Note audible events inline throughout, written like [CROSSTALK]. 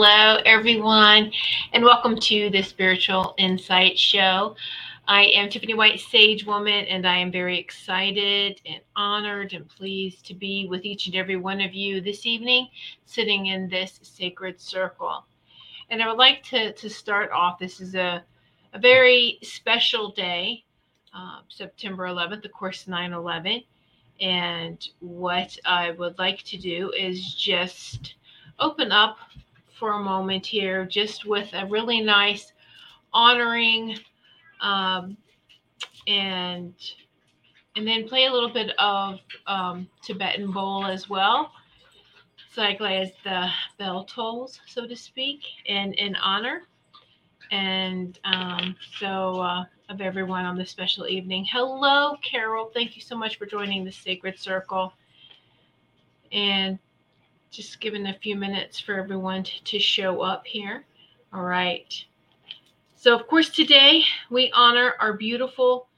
Hello, everyone, and welcome to the Spiritual Insight Show. I am Tiffany White, Sage Woman, and I am very excited and honored and pleased to be with each and every one of you this evening, sitting in this sacred circle. And I would like to, to start off. This is a, a very special day, uh, September 11th, of course, 9 11. And what I would like to do is just open up for a moment here, just with a really nice honoring, um, and and then play a little bit of um, Tibetan bowl as well, cycle as the bell tolls, so to speak, in in honor, and um, so uh, of everyone on this special evening. Hello, Carol. Thank you so much for joining the Sacred Circle, and just giving a few minutes for everyone to, to show up here. All right. So, of course, today we honor our beautiful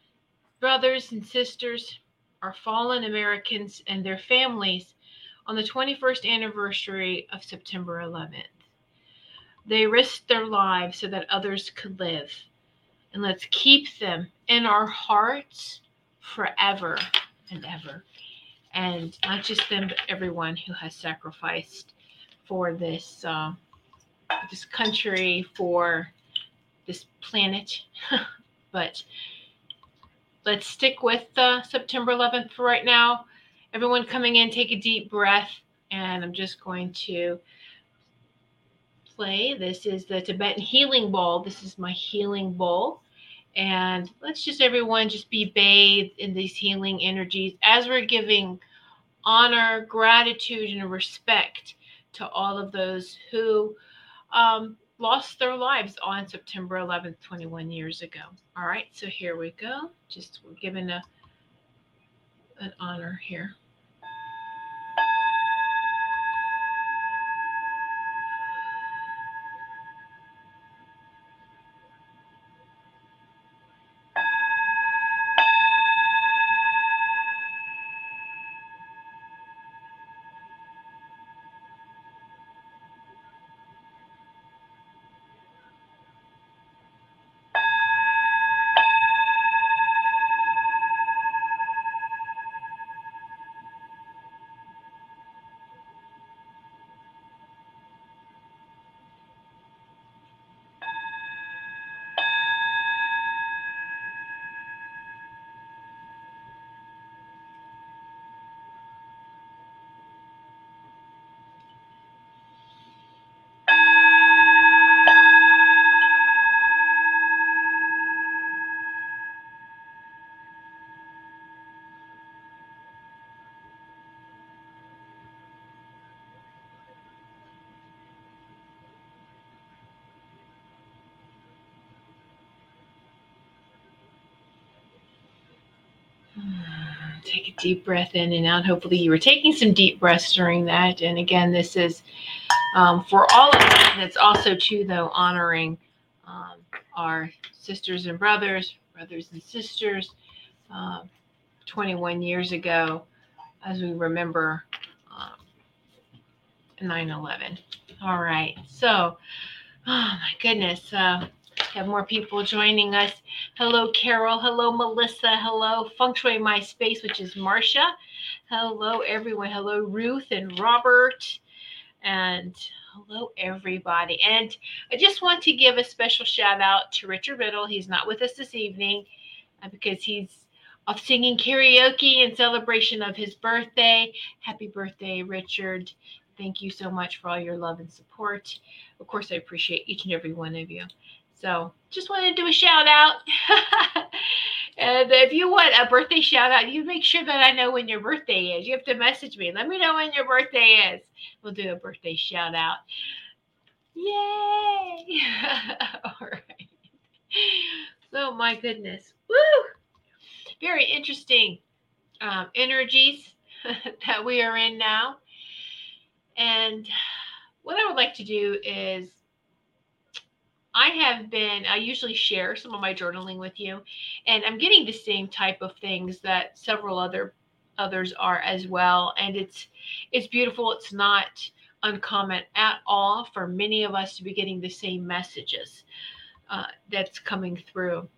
brothers and sisters, our fallen Americans, and their families on the 21st anniversary of September 11th. They risked their lives so that others could live. And let's keep them in our hearts forever and ever and not just them, but everyone who has sacrificed for this uh, this country, for this planet. [LAUGHS] but let's stick with uh, September 11th for right now. Everyone coming in, take a deep breath, and I'm just going to play. This is the Tibetan Healing Bowl. This is my healing bowl. And let's just everyone just be bathed in these healing energies as we're giving honor, gratitude, and respect to all of those who um, lost their lives on September 11th, 21 years ago. All right, so here we go. Just we're giving a an honor here. [SIGHS] Take a deep breath in and out. Hopefully, you were taking some deep breaths during that. And again, this is um, for all of us. It's also, too, though, honoring um, our sisters and brothers, brothers and sisters, uh, 21 years ago, as we remember um, 9 11. All right. So, [SIGHS] oh my goodness. Uh, have more people joining us. Hello, Carol. Hello, Melissa. Hello, Feng Shui My Space, which is Marcia. Hello, everyone. Hello, Ruth and Robert. And hello, everybody. And I just want to give a special shout out to Richard Riddle. He's not with us this evening uh, because he's off singing karaoke in celebration of his birthday. Happy birthday, Richard. Thank you so much for all your love and support. Of course, I appreciate each and every one of you. So just wanted to do a shout out. [LAUGHS] and if you want a birthday shout out, you make sure that I know when your birthday is. You have to message me. Let me know when your birthday is. We'll do a birthday shout out. Yay! [LAUGHS] All right. So, my goodness. Woo! Very interesting um, energies [LAUGHS] that we are in now. And what I would like to do is I have been, I usually share some of my journaling with you, and I'm getting the same type of things that several other others are as well. And it's it's beautiful. It's not uncommon at all for many of us to be getting the same messages uh, that's coming through.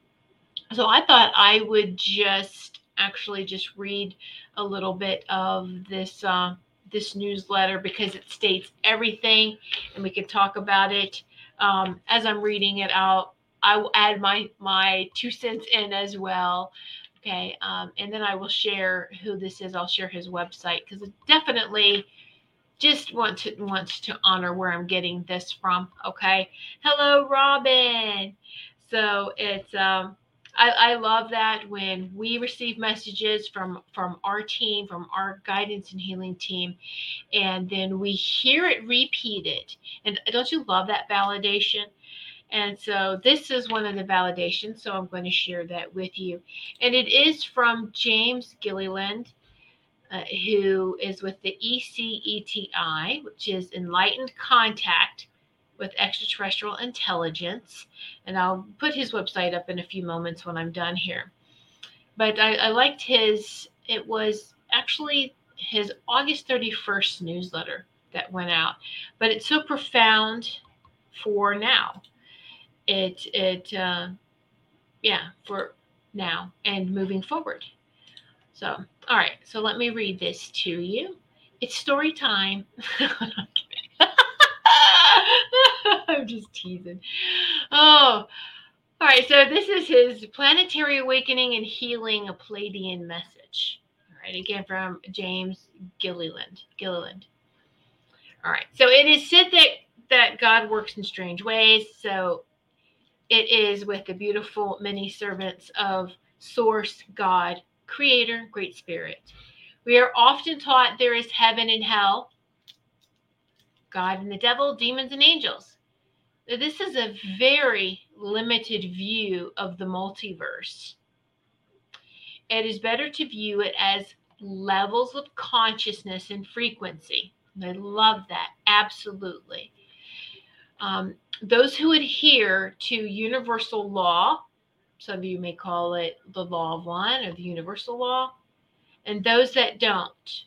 So I thought I would just actually just read a little bit of this uh, this newsletter because it states everything, and we can talk about it um, as I'm reading it out, I will add my my two cents in as well. Okay, um, and then I will share who this is. I'll share his website because it definitely just want to wants to honor where I'm getting this from. Okay, hello, Robin. So it's um, I, I love that when we receive messages from from our team, from our guidance and healing team, and then we hear it repeated. And don't you love that validation? And so this is one of the validations. So I'm going to share that with you. And it is from James Gilliland, uh, who is with the ECETI, which is Enlightened Contact with extraterrestrial intelligence. And I'll put his website up in a few moments when I'm done here. But I, I liked his, it was actually his August 31st newsletter that went out. But it's so profound for now. It, it, uh, yeah, for now and moving forward. So, all right, so let me read this to you. It's story time. [LAUGHS] Just teasing. Oh, all right. So this is his planetary awakening and healing a Pleiadian message. All right. Again from James Gilliland. Gilliland. All right. So it is said that that God works in strange ways. So it is with the beautiful many servants of Source, God, Creator, Great Spirit. We are often taught there is heaven and hell, God and the devil, demons and angels. This is a very limited view of the multiverse. It is better to view it as levels of consciousness and frequency. I love that. Absolutely. Um, those who adhere to universal law, some of you may call it the law of one or the universal law, and those that don't,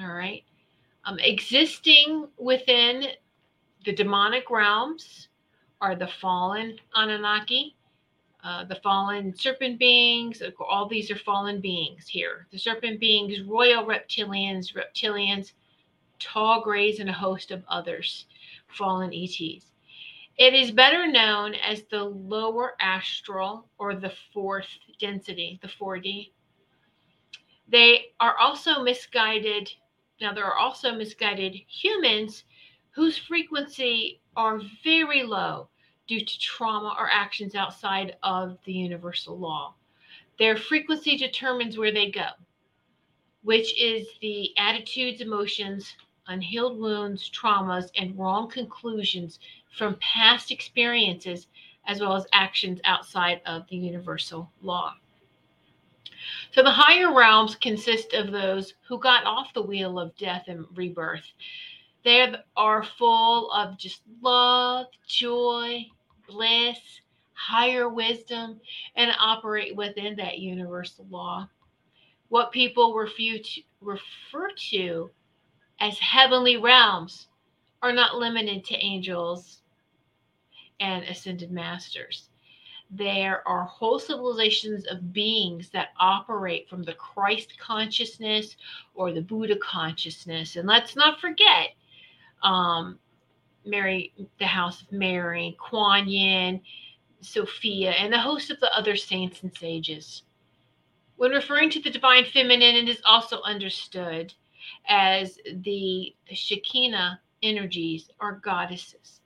all right, um, existing within the demonic realms are the fallen Anunnaki, uh, the fallen serpent beings. All these are fallen beings here. The serpent beings, royal reptilians, reptilians, tall grays, and a host of others, fallen ETs. It is better known as the lower astral or the fourth density, the 4D. They are also misguided now, there are also misguided humans whose frequency are very low due to trauma or actions outside of the universal law. Their frequency determines where they go, which is the attitudes, emotions, unhealed wounds, traumas, and wrong conclusions from past experiences, as well as actions outside of the universal law. So the higher realms consist of those who got off the wheel of death and rebirth. They are full of just love, joy, bliss, higher wisdom, and operate within that universal law. What people refer to as heavenly realms are not limited to angels and ascended masters there are whole civilizations of beings that operate from the Christ consciousness or the Buddha consciousness. And let's not forget um, Mary, the House of Mary, Kuan Yin, Sophia, and the host of the other saints and sages. When referring to the divine feminine, it is also understood as the Shekinah energies or goddesses.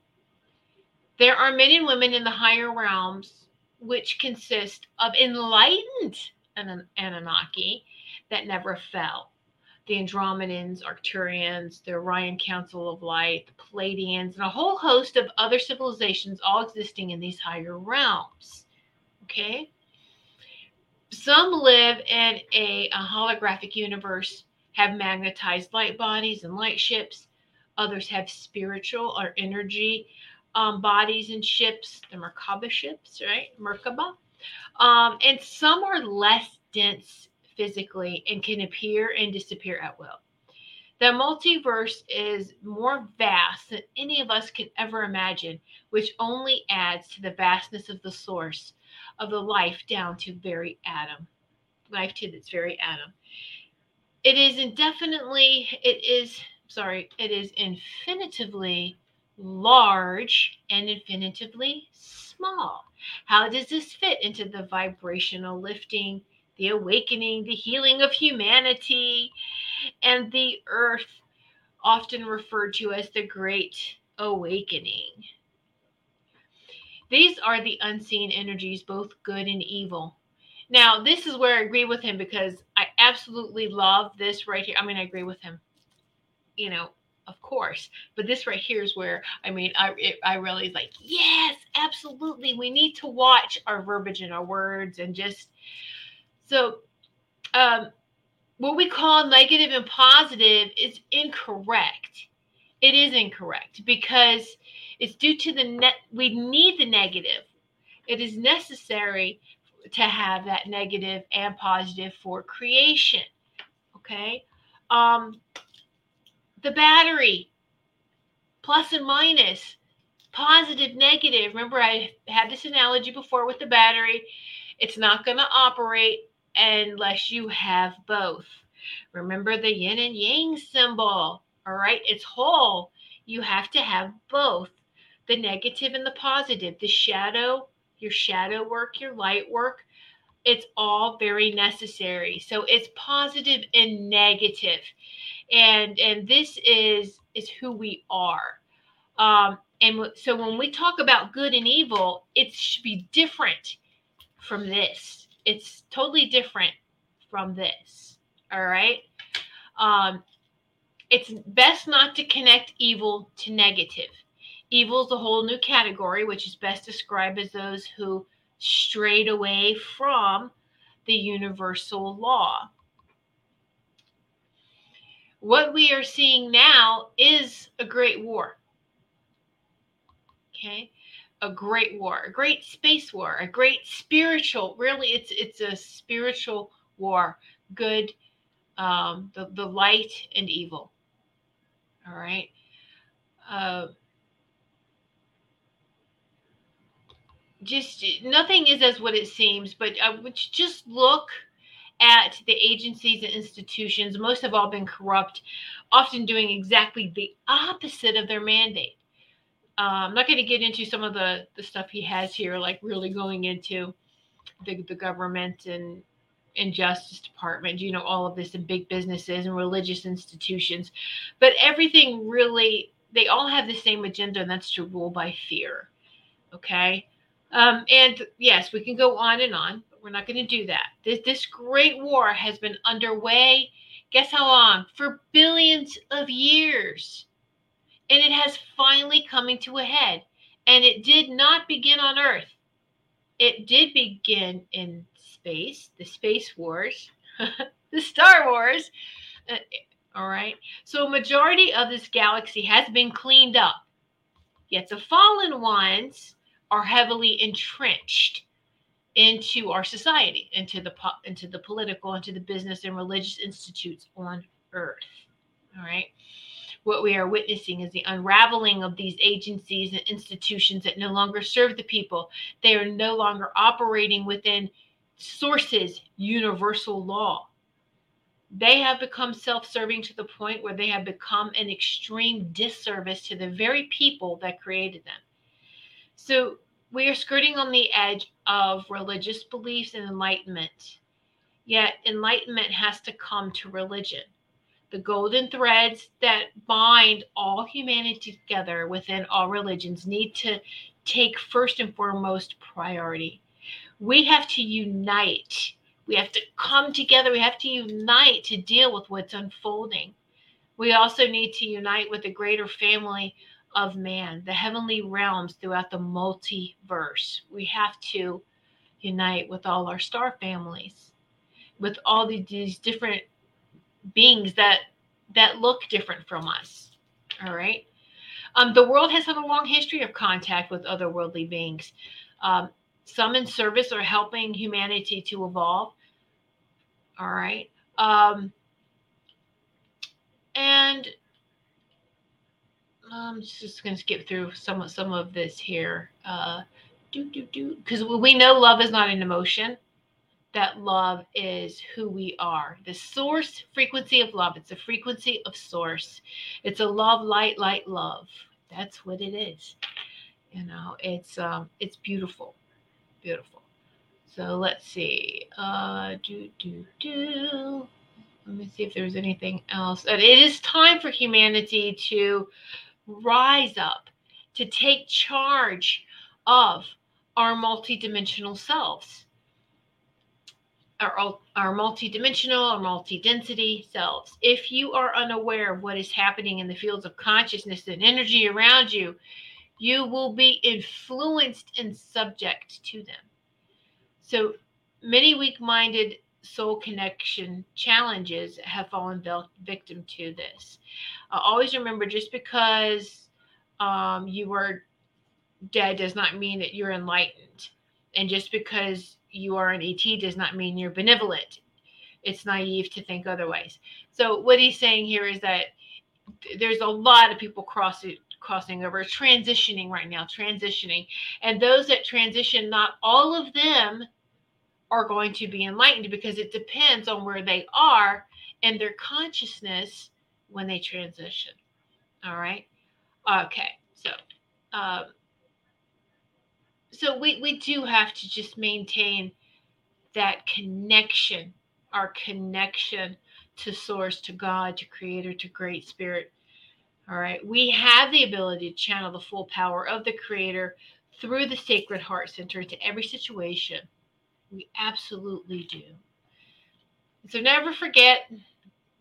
There are men and women in the higher realms which consist of enlightened Anunnaki that never fell. The Andromedans, Arcturians, the Orion Council of Light, the Pleiadians, and a whole host of other civilizations all existing in these higher realms. Okay? Some live in a, a holographic universe, have magnetized light bodies and light ships. Others have spiritual or energy um, bodies and ships, the Merkaba ships, right? Merkaba. Um, and some are less dense physically and can appear and disappear at will. The multiverse is more vast than any of us can ever imagine, which only adds to the vastness of the source of the life down to very atom, life to its very atom. It is indefinitely, it is, sorry, it is infinitively large and infinitively small. How does this fit into the vibrational lifting, the awakening, the healing of humanity, and the earth, often referred to as the Great Awakening? These are the unseen energies, both good and evil. Now, this is where I agree with him because I absolutely love this right here. I mean, I agree with him. You know, of course. But this right here is where I mean, I it, I really like, yes, absolutely. We need to watch our verbiage and our words and just so um what we call negative and positive is incorrect. It is incorrect because it's due to the net we need the negative. It is necessary to have that negative and positive for creation. Okay. Um the battery, plus and minus, positive, negative. Remember, I had this analogy before with the battery. It's not going to operate unless you have both. Remember the yin and yang symbol. All right, it's whole. You have to have both the negative and the positive, the shadow, your shadow work, your light work. It's all very necessary. So it's positive and negative and and this is is who we are um and so when we talk about good and evil it should be different from this it's totally different from this all right um it's best not to connect evil to negative evil is a whole new category which is best described as those who strayed away from the universal law what we are seeing now is a great war. Okay? A great war, a great space war, a great spiritual, really it's it's a spiritual war. Good um the, the light and evil. All right. Uh, just nothing is as what it seems, but would just look at the agencies and institutions, most have all been corrupt, often doing exactly the opposite of their mandate. Uh, I'm not going to get into some of the, the stuff he has here, like really going into the, the government and and justice department, you know, all of this and big businesses and religious institutions. But everything really, they all have the same agenda, and that's to rule by fear. Okay. Um, and yes, we can go on and on. But we're not going to do that. This, this great war has been underway, guess how long? For billions of years. And it has finally coming to a head. And it did not begin on Earth. It did begin in space, the space wars, [LAUGHS] the Star Wars. Uh, all right. So a majority of this galaxy has been cleaned up. Yet the fallen ones are heavily entrenched into our society, into the po- into the political, into the business and religious institutes on earth. All right. What we are witnessing is the unraveling of these agencies and institutions that no longer serve the people. They are no longer operating within sources universal law. They have become self serving to the point where they have become an extreme disservice to the very people that created them. So we are skirting on the edge of religious beliefs and enlightenment. Yet enlightenment has to come to religion. The golden threads that bind all humanity together within all religions need to take first and foremost priority. We have to unite. We have to come together. We have to unite to deal with what's unfolding. We also need to unite with the greater family of man, the heavenly realms throughout the multiverse. We have to unite with all our star families, with all these different beings that that look different from us. All right. Um, the world has had a long history of contact with otherworldly beings. Um, some in service are helping humanity to evolve. All right. Um, and I'm just going to skip through some of some of this here. Uh, do do do because we know love is not an emotion. That love is who we are. The source frequency of love. It's a frequency of source. It's a love, light, light, love. That's what it is. You know, it's um, it's beautiful, beautiful. So let's see. Uh, do do do. Let me see if there's anything else. And it is time for humanity to rise up, to take charge of our multidimensional selves, our, our multidimensional or multi-density selves. If you are unaware of what is happening in the fields of consciousness and energy around you, you will be influenced and subject to them. So many weak-minded soul connection challenges have fallen victim to this. Uh, always remember just because um, you were dead does not mean that you're enlightened. And just because you are an ET does not mean you're benevolent. It's naive to think otherwise. So, what he's saying here is that there's a lot of people crossing crossing over transitioning right now transitioning and those that transition not all of them are going to be enlightened because it depends on where they are and their consciousness when they transition. All right. Okay. So, um, so we, we do have to just maintain that connection, our connection to source, to God, to creator, to great spirit. All right. We have the ability to channel the full power of the creator through the sacred heart center into every situation we absolutely do. So never forget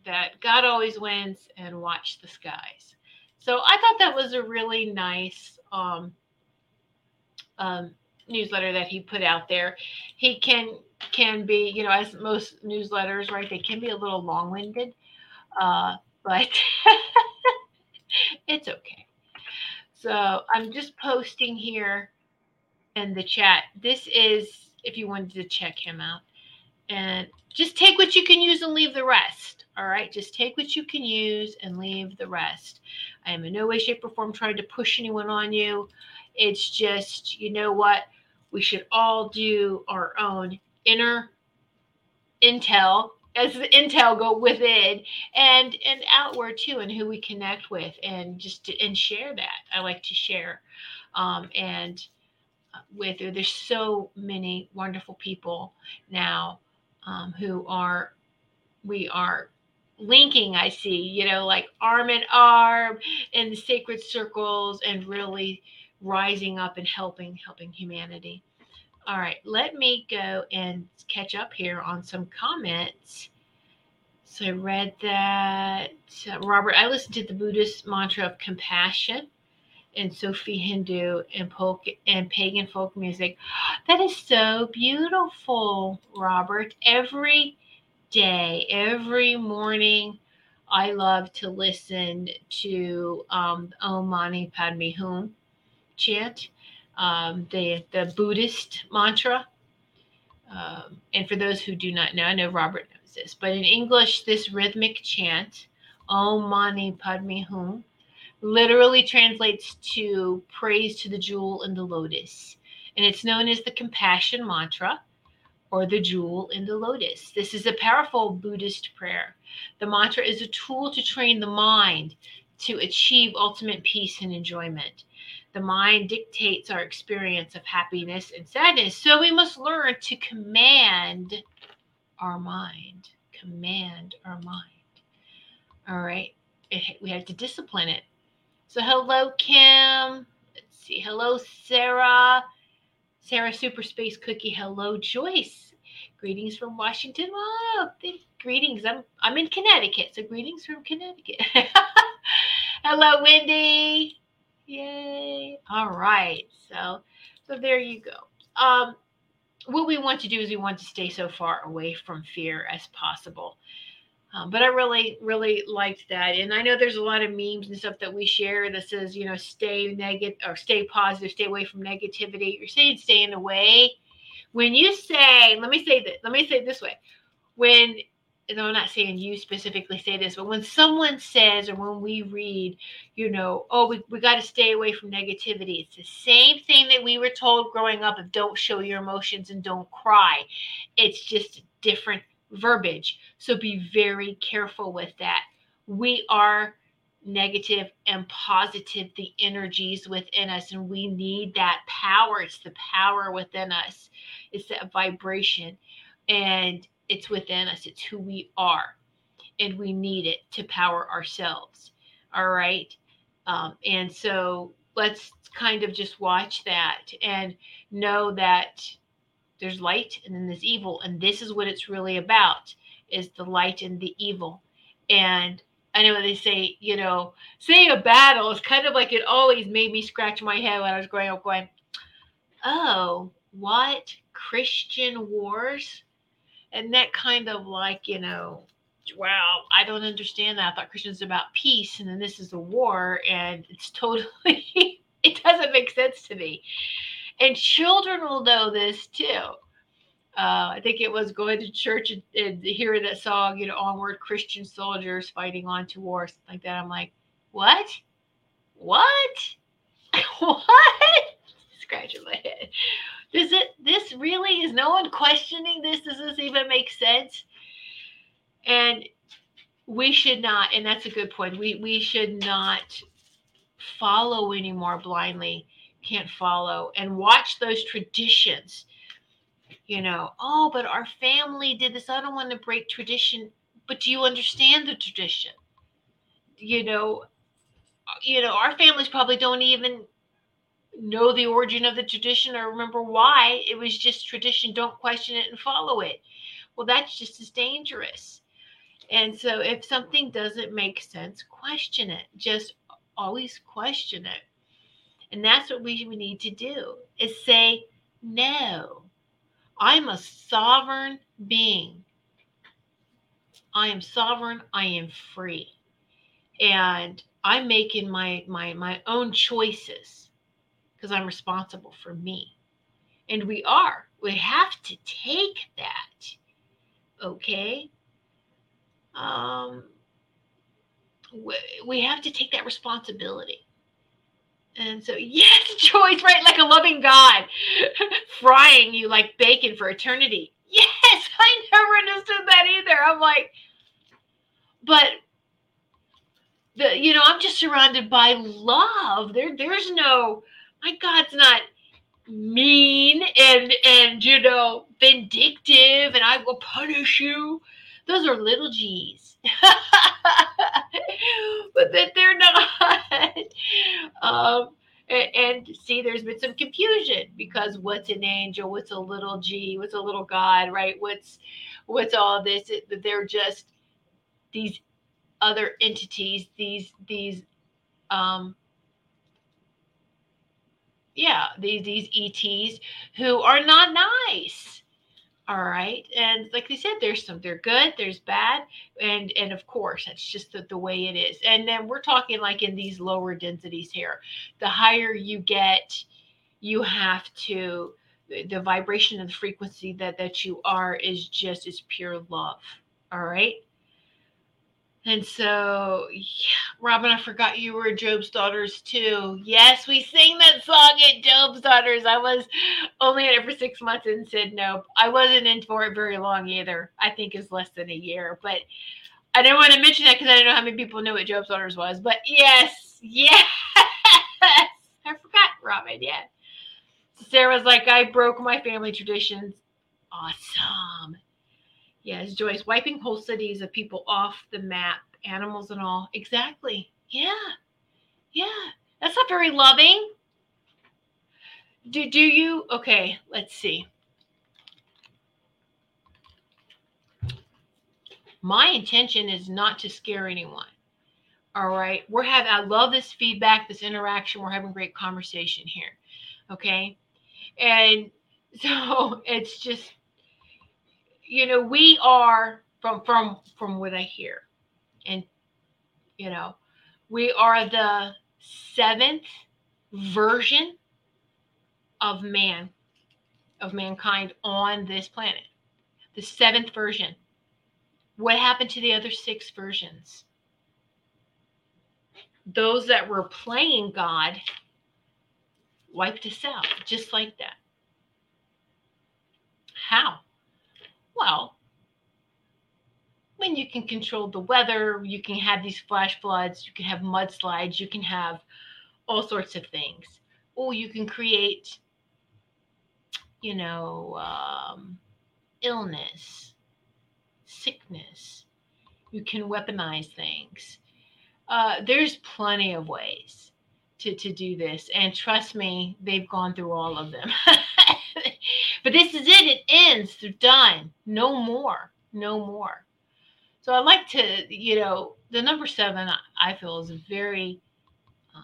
that God always wins and watch the skies. So I thought that was a really nice um, um, newsletter that he put out there. He can can be, you know, as most newsletters, right? They can be a little long-winded, uh, but [LAUGHS] it's okay. So I'm just posting here in the chat. This is if you wanted to check him out. And just take what you can use and leave the rest. All right. Just take what you can use and leave the rest. I am in no way, shape, or form trying to push anyone on you. It's just, you know what? We should all do our own inner intel as the intel go within and and outward too and who we connect with and just to, and share that i like to share um, and with her. There's so many wonderful people now um, who are, we are linking, I see, you know, like arm in arm in the sacred circles and really rising up and helping, helping humanity. All right, let me go and catch up here on some comments. So I read that, uh, Robert, I listened to the Buddhist mantra of compassion and Sufi Hindu and folk and pagan folk music. [GASPS] That is so beautiful, Robert. Every day, every morning, I love to listen to um, Om Mani Padme Hum chant, um, the the Buddhist mantra. Um, and for those who do not know, I know Robert knows this, but in English, this rhythmic chant, Om Mani Padme Hum, literally translates to praise to the jewel in the lotus. And it's known as the compassion mantra or the jewel in the lotus. This is a powerful Buddhist prayer. The mantra is a tool to train the mind to achieve ultimate peace and enjoyment. The mind dictates our experience of happiness and sadness, so we must learn to command our mind. Command our mind. All right. We have to discipline it. So, hello, Kim. Let's see. Hello, Sarah. Sarah Super Space Cookie. Hello, Joyce. Greetings from Washington. Oh, greetings. I'm I'm in Connecticut, so greetings from Connecticut. [LAUGHS] Hello, Wendy. Yay. All right. So so there you go. Um what we want to do is we want to stay so far away from fear as possible. Um, but I really, really liked that. And I know there's a lot of memes and stuff that we share that says, you know, stay negative or stay positive, stay away from negativity. You're saying staying away. When you say, let me say that, let me say it this way. When, and I'm not saying you specifically say this, but when someone says or when we read, you know, oh, we, we got to stay away from negativity, it's the same thing that we were told growing up of don't show your emotions and don't cry. It's just different verbiage. So be very careful with that. We are negative and positive, the energies within us, and we need that power. It's the power within us, it's that vibration, and it's within us, it's who we are, and we need it to power ourselves. All right. Um, and so let's kind of just watch that and know that there's light and then there's evil and this is what it's really about is the light and the evil and i know they say you know say a battle is kind of like it always made me scratch my head when i was growing up going oh what christian wars and that kind of like you know wow i don't understand that i thought christians about peace and then this is a war and it's [LAUGHS] totally it doesn't make sense to me and children will know this too. Uh, I think it was going to church and, and hearing that song, you know, onward Christian soldiers fighting on to war, something like that. I'm like, what? What? [LAUGHS] what? [LAUGHS] Scratching my head. Does it, this really, is no one questioning this? Does this even make sense? And we should not, and that's a good point. We, we should not follow anymore blindly can't follow and watch those traditions you know oh but our family did this i don't want to break tradition but do you understand the tradition you know uh, you know our families probably don't even know the origin of the tradition or remember why it was just tradition don't question it and follow it well that's just as dangerous and so if something doesn't make sense question it just always question it and that's what we we need to do is say, no, I'm a sovereign being. I am sovereign. I am free. And I'm making my my my own choices because I'm responsible for me. And we are. We have to take that. Okay? Um we, we have to take that responsibility. And so, [LAUGHS] yes, Joyce, right? Like a loving God, [LAUGHS] frying you like bacon for eternity. Yes, [LAUGHS] I never understood that either. I'm like, but the you know, I'm just surrounded by love. There, there's no, my God's not mean and and you know vindictive and I will punish you. Those are little G's. [LAUGHS] but that they're not. [LAUGHS] um, and, see, there's been some confusion because what's an angel? What's a little g? What's a little god? Right? What's what's all this? It, they're just these other entities. These these um, yeah, these these ETs who are not nice. All right. And like they said, there's some they're good, there's bad, and and of course that's just the, the way it is. And then we're talking like in these lower densities here. The higher you get, you have to the, vibration and the frequency that that you are is just is pure love. All right. And so, yeah, Robin, I forgot you were Job's Daughters too. Yes, we sing that song at Job's Daughters. I was only in it for six months and said nope. I wasn't in for it very long either. I think it's less than a year. But I didn't want to mention that because I didn't know how many people knew what Job's Daughters was. But yes, yes, [LAUGHS] I forgot Robin. Yeah. Sarah was like, I broke my family traditions. Awesome. Yes, Joyce, wiping whole cities of people off the map, animals and all. Exactly. Yeah. Yeah. That's not very loving. Do, do you? Okay, let's see. My intention is not to scare anyone. All right. We're having, I love this feedback, this interaction. We're having great conversation here. Okay. And [LAUGHS] so it's just, you know, we are from from from what I hear, and you know, we are the seventh version of man, of mankind on this planet. The seventh version. What happened to the other six versions? Those that were playing God wiped us out, just like that. How? Well, when you can control the weather, you can have these flash floods, you can have mudslides, you can have all sorts of things. Or you can create, you know, um, illness, sickness. You can weaponize things. Uh, there's plenty of ways to, to do this. And trust me, they've gone through all of them. [LAUGHS] [LAUGHS] but this is it. It ends. They're done. No more. No more. So I like to, you know, the number seven I feel is very, uh,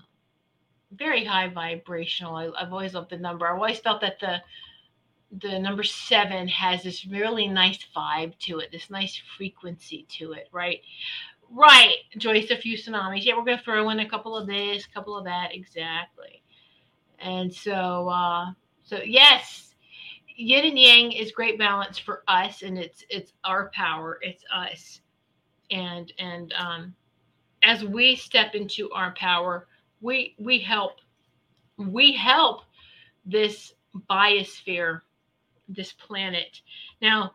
very high vibrational. I, I've always loved the number. I've always felt that the the number seven has this really nice vibe to it, this nice frequency to it, right? Right, Joyce, a few tsunamis. Yeah, we're going to throw in a couple of this, a couple of that, exactly. And so, uh, so yes, yin and yang is great balance for us, and it's it's our power, it's us, and and um, as we step into our power, we we help we help this biosphere this planet. Now,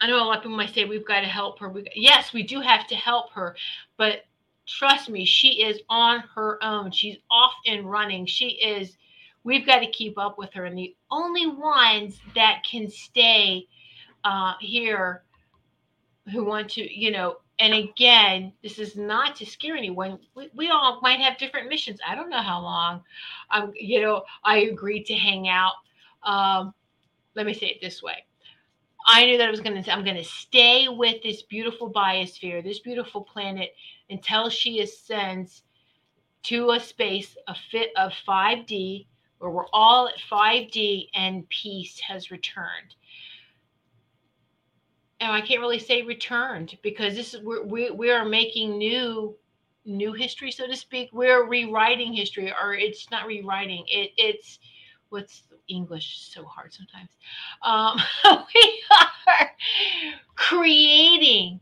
I know a lot of people might say we've got to help her. We, yes, we do have to help her, but trust me, she is on her own. She's off and running. She is. We've got to keep up with her, and the only ones that can stay uh, here who want to, you know, and again, this is not to scare anyone. We, we all might have different missions. I don't know how long, um, you know, I agreed to hang out. Um, let me say it this way. I knew that I was going to, I'm going to stay with this beautiful biosphere, this beautiful planet until she ascends to a space of fit of 5D where we're all at 5D and peace has returned. And I can't really say returned because this is we're, we we are making new new history, so to speak. We're rewriting history, or it's not rewriting. It it's what's English so hard sometimes. Um, [LAUGHS] we are creating,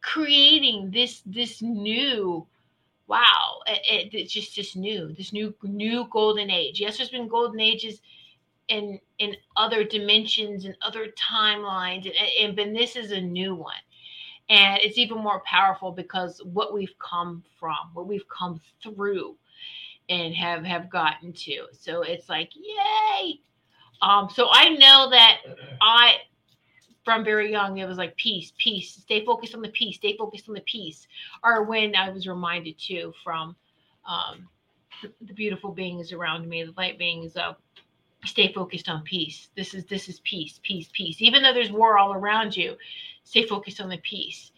creating this this new. Wow, it, it's just just new. This new new golden age. Yes, there's been golden ages in in other dimensions and other timelines, and, and but this is a new one and it's even more powerful because what we've come from what we've come through and have have gotten to. So it's like, yay! Um, so I know that I from very young it was like peace, peace, stay focused on the peace, stay focused on the peace. Or when I was reminded too from um, the, the beautiful beings around me, the light beings of stay focused on peace. This is this is peace, peace, peace. Even though there's war all around you, stay focused on the peace.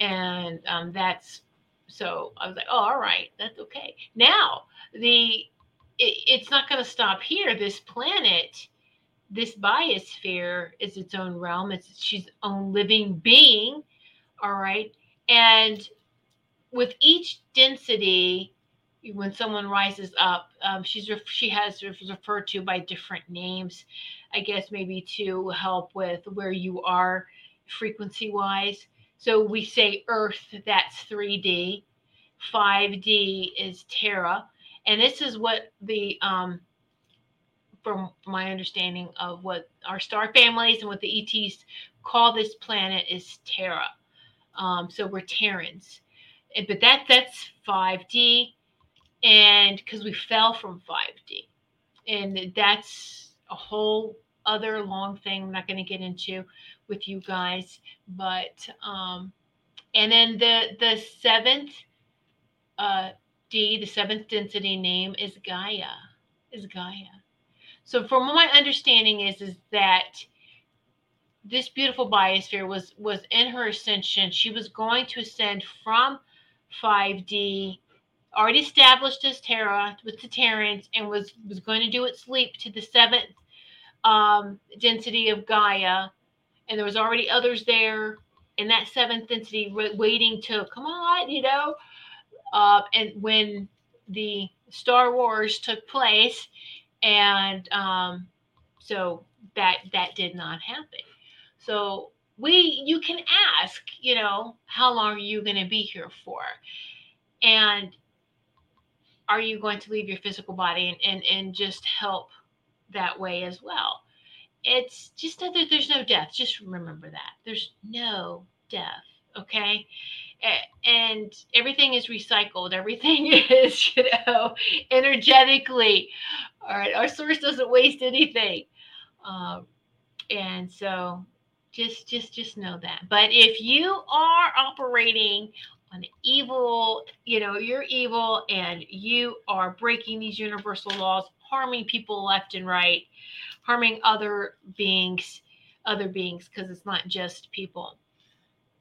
And um, that's so I was like, oh, all right, that's okay. Now the it, it's not going to stop here. This planet, this biosphere, is its own realm. It's she's own living being. All right, and with each density, when someone rises up, um, she's she has referred to by different names. I guess maybe to help with where you are frequency wise. So we say Earth, that's 3D. 5D is Terra, and this is what the um, from my understanding of what our star families and what the ETs call this planet is Terra. Um, so we're Terrans, but that that's 5D, and because we fell from 5D, and that's a whole other long thing. I'm not going to get into with you guys, but um, and then the the seventh uh, D, the seventh density name is Gaia. Is Gaia. So from what my understanding is is that this beautiful biosphere was was in her ascension. She was going to ascend from 5D, already established as Terra with the Terrans, and was was going to do its leap to the seventh um, density of Gaia, and there was already others there in that seventh density waiting to come on, you know. Uh, and when the Star Wars took place, and um, so that that did not happen. So we you can ask, you know, how long are you going to be here for, and are you going to leave your physical body and and, and just help that way as well? It's just that there's no death. Just remember that there's no death. Okay, and everything is recycled everything [LAUGHS] is you know energetically all right our source doesn't waste anything. Um, and so just just just know that. But if you are operating on evil you know you're evil and you are breaking these universal laws harming people left and right harming other beings other beings because it's not just people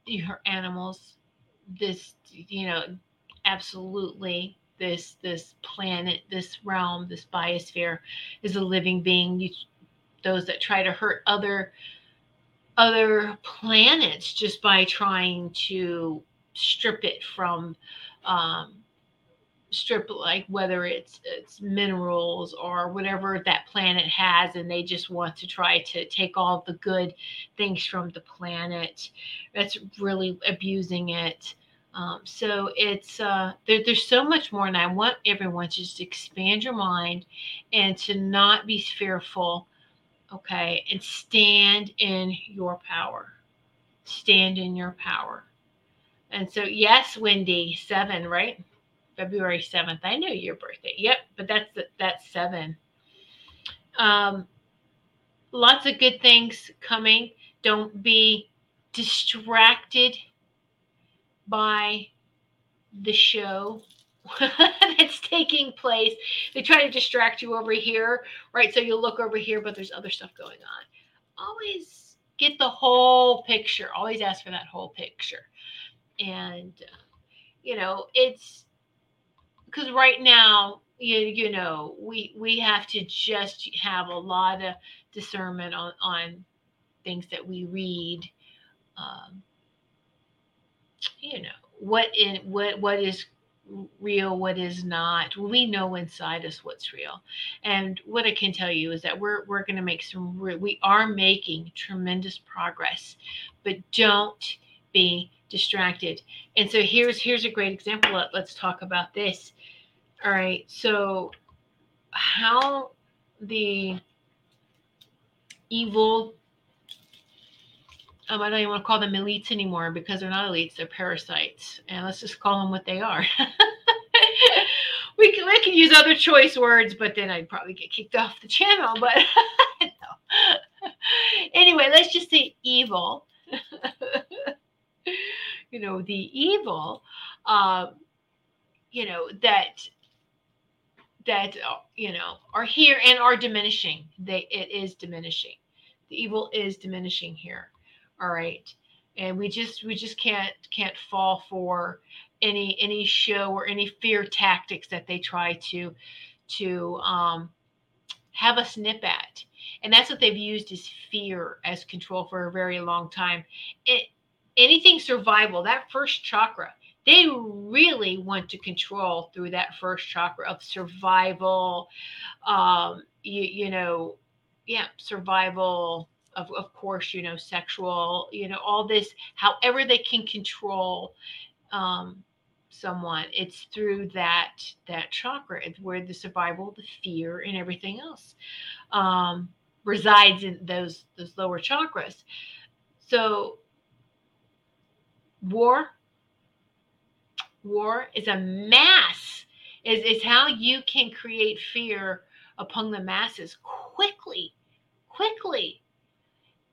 you hurt animals this you know absolutely this this planet this realm this biosphere is a living being. You, those that try to hurt other other planets just by trying to strip it from um, strip like whether it's it's minerals or whatever that planet has and they just want to try to take all the good things from the planet. That's really abusing it um, so it's uh, there, there's so much more, and I want everyone to just expand your mind and to not be fearful, okay, and stand in your power. Stand in your power. And so, yes, Wendy, seven, right? February seventh. I know your birthday. Yep, but that's that's seven. Um, lots of good things coming. Don't be distracted by the show [LAUGHS] that's taking place. They try to distract you over here, right? So you look over here, but there's other stuff going on. Always get the whole picture. Always ask for that whole picture. And, uh, you know, it's because right now, you, you know, we we have to just have a lot of discernment on, on things that we read. Um, you know what in what what is real what is not. We know inside us what's real. And what i can tell you is that we're we're going to make some we are making tremendous progress but don't be distracted. And so here's here's a great example let's talk about this. All right so how the evil um, I don't even want to call them elites anymore because they're not elites; they're parasites, and let's just call them what they are. [LAUGHS] we can we can use other choice words, but then I'd probably get kicked off the channel. But [LAUGHS] no. anyway, let's just say evil. [LAUGHS] you know, the evil, um, you know that that uh, you know are here and are diminishing. They it is diminishing. The evil is diminishing here all right and we just we just can't can't fall for any any show or any fear tactics that they try to to um, have us nip at. And that's what they've used is fear as control for a very long time. It, anything survival, that first chakra, they really want to control through that first chakra of survival, um, you, you know, yeah, survival, of, of course, you know, sexual, you know, all this, however they can control um, someone, it's through that that chakra. It's where the survival, the fear, and everything else um, resides in those those lower chakras. So, war, war is a mass. Is is how you can create fear upon the masses quickly, quickly.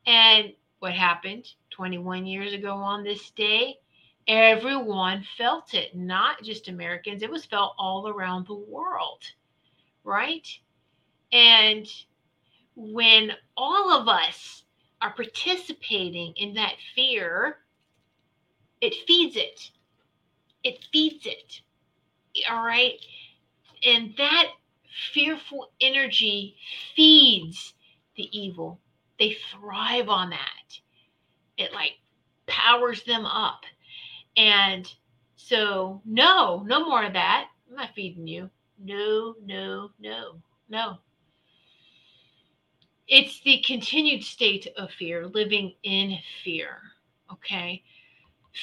And what happened 21 years ago on this day? Everyone felt it, not just Americans. It was felt all around the world, right? And when all of us are participating in that fear, it feeds it. It feeds it. All right. And that fearful energy feeds the evil. They thrive on that. It like powers them up. And so, no, no more of that. I'm not feeding you. No, no, no, no. It's the continued state of fear, living in fear. Okay.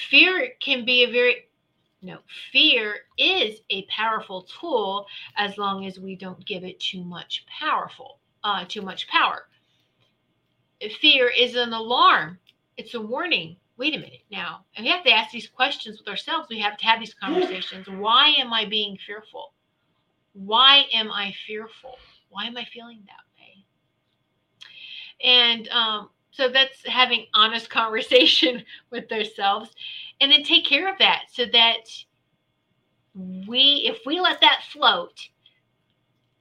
Fear can be a very no, fear is a powerful tool as long as we don't give it too much powerful, uh, too much power. Fear is an alarm. It's a warning. Wait a minute now. And we have to ask these questions with ourselves. We have to have these conversations. Why am I being fearful? Why am I fearful? Why am I feeling that way? And um, so that's having honest [LAUGHS] conversation with ourselves and then take care of that so that we if we let that float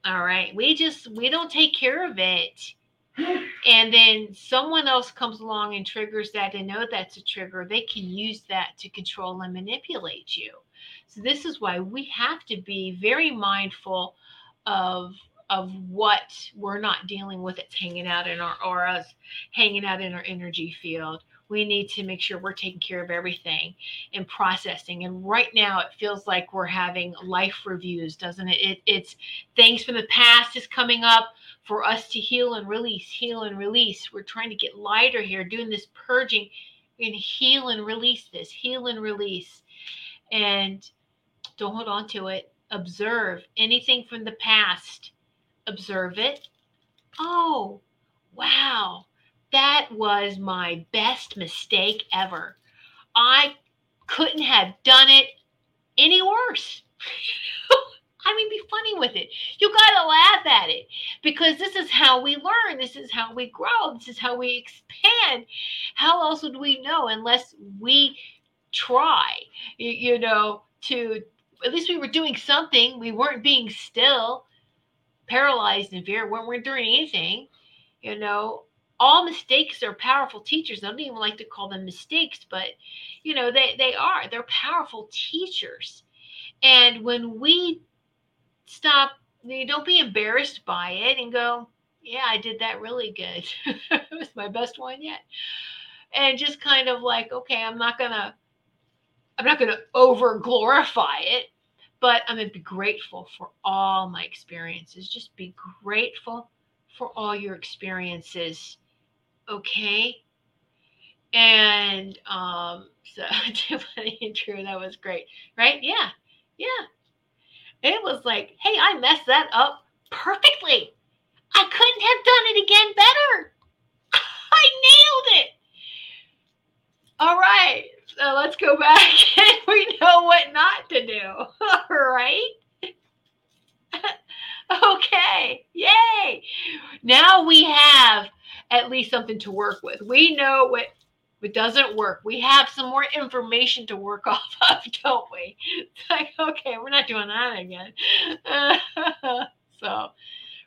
all right we just we don't take care of it and then someone else comes along and triggers that and know that's a trigger they can use that to control and manipulate you so this is why we have to be very mindful of of what we're not dealing with it's hanging out in our auras hanging out in our energy field we need to make sure we're taking care of everything and processing. And right now, it feels like we're having life reviews, doesn't it? it it's things from the past is coming up for us to heal and release, heal and release. We're trying to get lighter here, doing this purging and heal and release this, heal and release. And don't hold on to it. Observe anything from the past, observe it. Oh, wow that was my best mistake ever. I couldn't have done it any worse. [LAUGHS] I mean, be funny with it. You got to laugh at it because this is how we learn. This is how we grow. This is how we expand. How else would we know unless we try, you, know, to at least we were doing something. We weren't being still, paralyzed in fear, when we weren't doing anything, you know all mistakes are powerful teachers. I don't even like to call them mistakes, but you know, they, they are. They're powerful teachers. And when we stop, you don't be embarrassed by it and go, yeah, I did that really good. [LAUGHS] it was my best one yet. And just kind of like, okay, I'm not gonna I'm not gonna over glorify it, but I'm gonna be grateful for all my experiences. Just be grateful for all your experiences okay. And um, [LAUGHS] so [LAUGHS] Drew, that was great, right? Yeah, yeah. It was like, hey, I messed that up perfectly. I couldn't have done it again better. [LAUGHS] I nailed it. All right, so let's go back [LAUGHS] and we know what not to do. All [LAUGHS] right. okay, yay. Now we have at least something to work with. We know what it doesn't work. We have some more information to work [LAUGHS] off of, don't we? It's like, okay, we're not doing that again. [LAUGHS] so,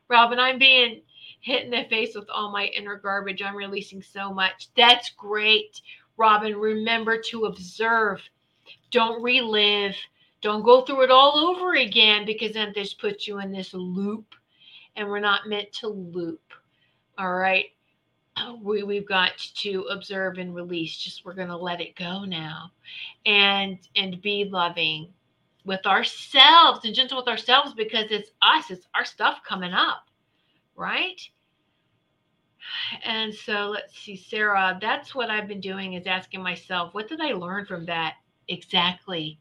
Robin, I'm being hit in the face with all my inner garbage. I'm releasing so much. That's great. Robin, remember to observe. Don't relive. Don't go through it all over again because then this puts you in this loop and we're not meant to loop. All right. We, we've got to observe and release. Just we're going to let it go now and and be loving with ourselves and gentle with ourselves because it's us, it's our stuff coming up, right? [SIGHS] And so let's see, Sarah, that's what I've been doing is asking myself, what did I learn from that exactly?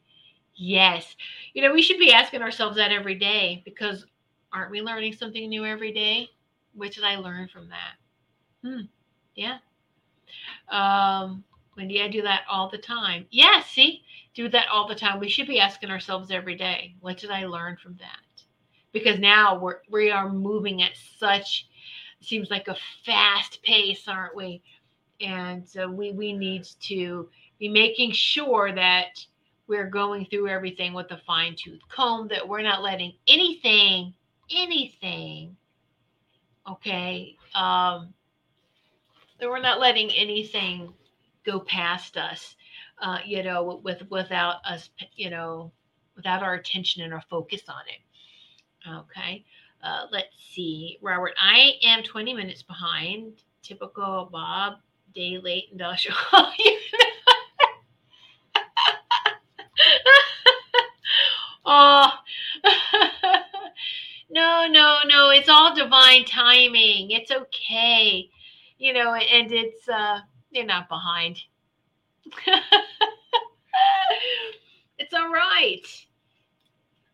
Yes. You know, we should be asking ourselves that every day because aren't we learning something new every day? What did I learn from that? Hmm. Yeah. Um, Wendy, I do that all the time. Yeah, see, do that all the time. We should be asking ourselves every day, what did I learn from that? Because now we're we are moving at such seems like a fast pace, aren't we? And so we we need to be making sure that we're going through everything with a fine tooth comb, that we're not letting anything, anything, okay, um, that we're not letting anything go past us, uh, you know, with without us, you know, without our attention and our focus on it. Okay. Uh, let's see, Robert. I am 20 minutes behind. Typical Bob, day late industrial. [LAUGHS] oh, [LAUGHS] no, no, no. It's all divine timing. It's okay. You know, and it's, uh, you're not behind. [LAUGHS] it's all right.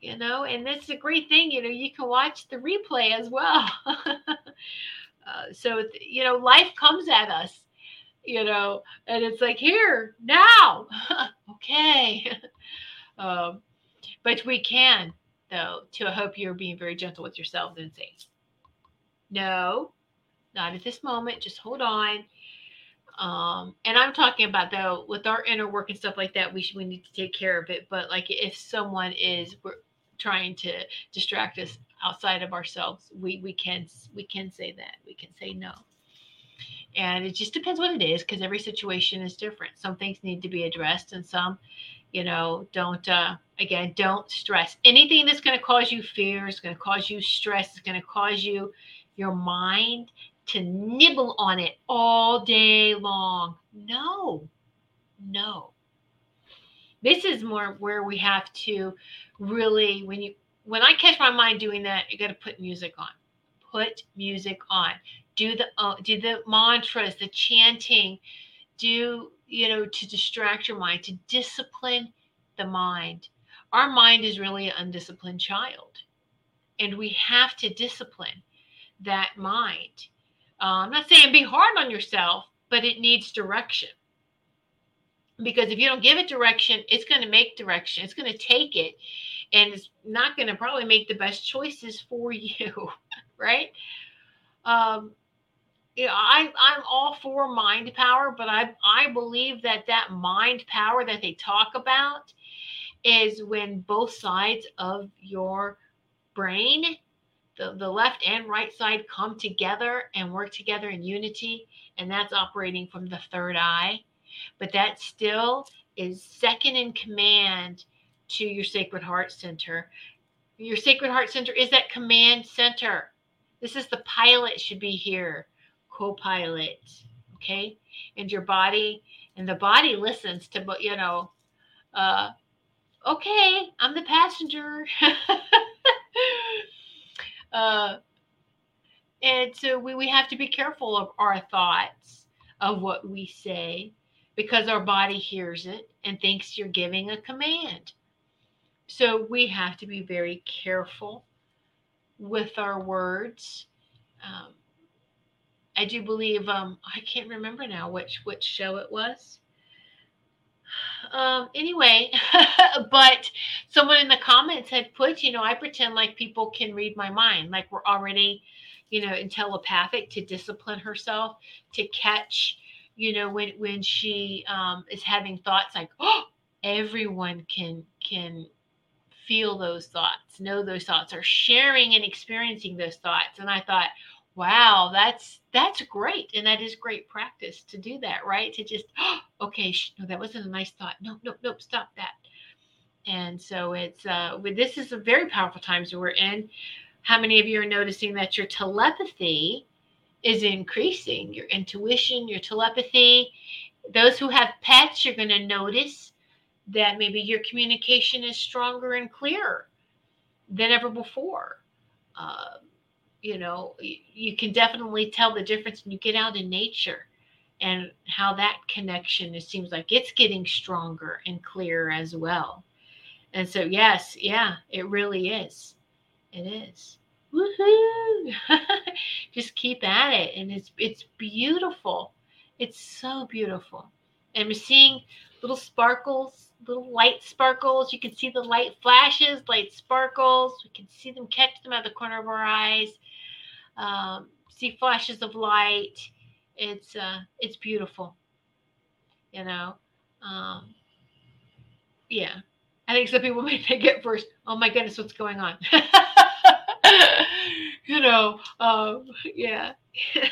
You know, and that's a great thing. You know, you can watch the replay as well. [LAUGHS] uh, so, you know, life comes at us, you know, and it's like, here, now. [LAUGHS] okay. um, but we can, though, to hope you're being very gentle with yourself and saying, no, not at this moment. Just hold on. Um, and I'm talking about though with our inner work and stuff like that, we should we need to take care of it. But like if someone is we're trying to distract us outside of ourselves, we we can we can say that we can say no. And it just depends what it is because every situation is different. Some things need to be addressed, and some, you know, don't. Uh, again, don't stress anything that's going to cause you fear. Is going to cause you stress. Is going to cause you your mind to nibble on it all day long. No, no. This is more where we have to really, when you, when I catch my mind doing that, you got to put music on. Put music on. Do the uh, do the mantras, the chanting. Do you know to distract your mind, to discipline the mind. Our mind is really an undisciplined child, and we have to discipline that mind I'm not saying be hard on yourself, but it needs direction. Because if you don't give it direction, it's going to make direction. It's going to take it and it's not going to probably make the best choices for [LAUGHS] you, right? Um, you know, I, I'm all for mind power, but I, I believe that that mind power that they talk about is when both sides of your brain the, the left and right side come together and work together in unity, and that's operating from the third eye. But that still is second in command to your Sacred Heart Center. Your Sacred Heart Center is that command center. This is the pilot should be here, co-pilot, okay? And your body, and the body listens to, but you know, uh, okay, I'm the passenger. [LAUGHS] Uh, and so we, we have to be careful of our thoughts, of what we say, because our body hears it and thinks you're giving a command. So we have to be very careful with our words. Um, I do believe um, I can't remember now which which show it was um, anyway, [LAUGHS] but someone in the comments had put, you know, I pretend like people can read my mind, like we're already, you know, in telepathic to discipline herself to catch, you know, when when she um, is having thoughts like, oh, [GASPS] everyone can can feel those thoughts, know those thoughts, or sharing and experiencing those thoughts. And I thought, wow that's that's great and that is great practice to do that right to just oh, [GASPS] okay sh- no that wasn't a nice thought no no nope stop that And so it's uh, this is a very powerful times we're in. How many of you are noticing that your telepathy is increasing? Your intuition, your telepathy. Those who have pets, you're going to notice that maybe your communication is stronger and clearer than ever before. Uh, you know, you, can definitely tell the difference when you get out in nature and how that connection it seems like it's getting stronger and clearer as well. And so yes yeah it really is. It is. Woohoo! [LAUGHS] Just keep at it and it's it's beautiful. It's so beautiful. And we're seeing little sparkles little light sparkles. You can see the light flashes light sparkles. We can see them catch them out of the corner of our eyes um, see flashes of light. It's uh it's beautiful you know? Um yeah. I think some people [LAUGHS] may think at first oh my goodness what's going on? [LAUGHS] You know um yeah. [LAUGHS]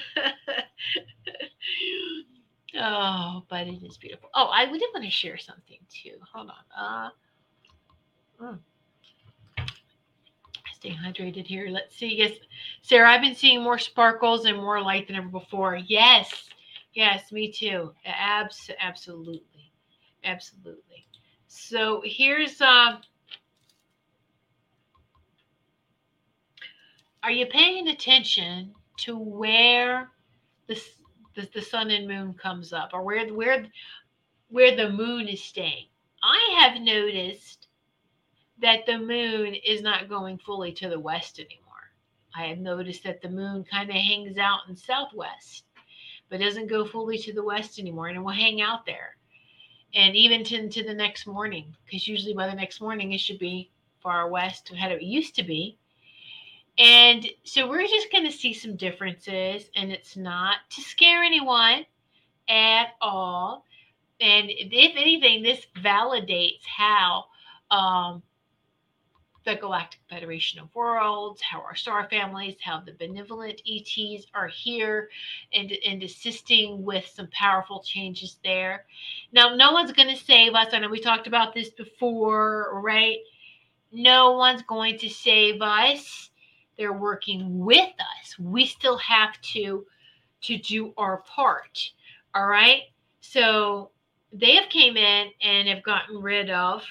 Oh but it is beautiful. Oh i did want to share something too. Hold on uh mm. Stay hydrated here let's see yes Sarah, I've been seeing more sparkles and more light than ever before. Yes, yes, me too. Abs- absolutely, absolutely. So here's uh, are you paying attention to where the, the the sun and moon comes up, or where where where the moon is staying? I have noticed that the moon is not going fully to the west anymore. I have noticed that the moon kind of hangs out in southwest, but doesn't go fully to the west anymore, and it will hang out there. And even to, to the next morning, because usually by the next morning it should be far west to how it used to be. And so we're just going to see some differences, and it's not to scare anyone at all. And if anything, this validates how um, the Galactic Federation of Worlds, how our star families, how the benevolent ETs are here and, and assisting with some powerful changes there. Now, no one's going to save us. I know we talked about this before, right? No one's going to save us. They're working with us. We still have to to do our part. All right? So they have came in and have gotten rid of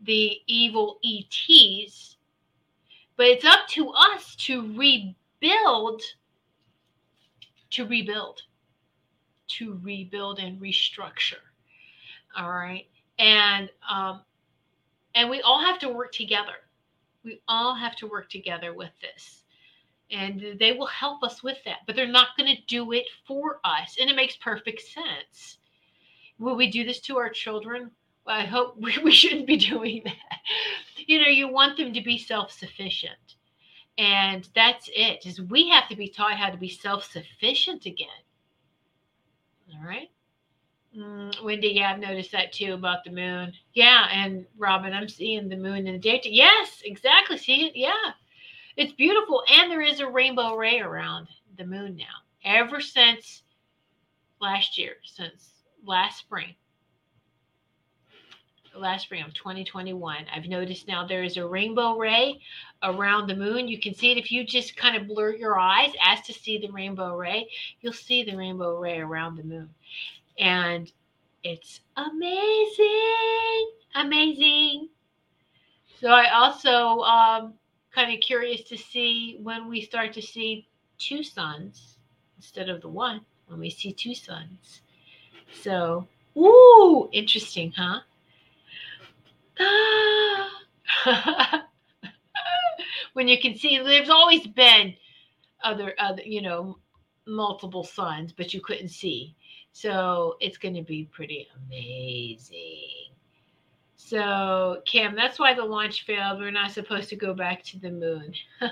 the evil ETs, but it's up to us to rebuild, to rebuild, to rebuild and restructure. All right. And, um, and we all have to work together. We all have to work together with this. And they will help us with that, but they're not going to do it for us. And it makes perfect sense. Will we do this to our children? I hope [LAUGHS] we, we shouldn't be doing that. You know, you want them to be self-sufficient. And that's it. Is we have to be taught how to be self-sufficient again. All right. Mm, Wendy, yeah, I've noticed that too about the moon. Yeah, and Robin, I'm seeing the moon in the daytime. Yes, exactly. See it? Yeah, it's beautiful, and there is a rainbow ray around the moon now. Ever since last year, since last spring, last spring of 2021. I've noticed now there is a rainbow ray around the moon. You can see it if you just kind of blur your eyes, as to see the rainbow ray, you'll see the rainbow ray around the moon. And it's amazing, amazing. So I also um, kind of curious to see when we start to see two suns instead of the one, when we see two suns. So, ooh, interesting, huh? [LAUGHS] when you can see there's always been other other you know multiple suns but you couldn't see. So it's going to be pretty amazing. So kim that's why the launch failed. We're not supposed to go back to the moon. [LAUGHS]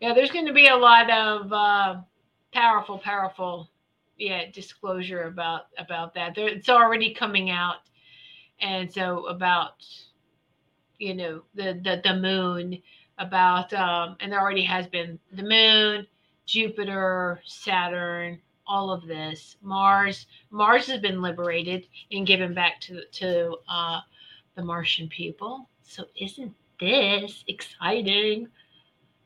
Yeah there's going to be a lot of uh, powerful powerful yeah disclosure about about that. There, it's already coming out and so about you know the the, the moon about um and there already has been the moon jupiter saturn all of this. Mars, Mars has been liberated and given back to to uh, the Martian people. So isn't this exciting?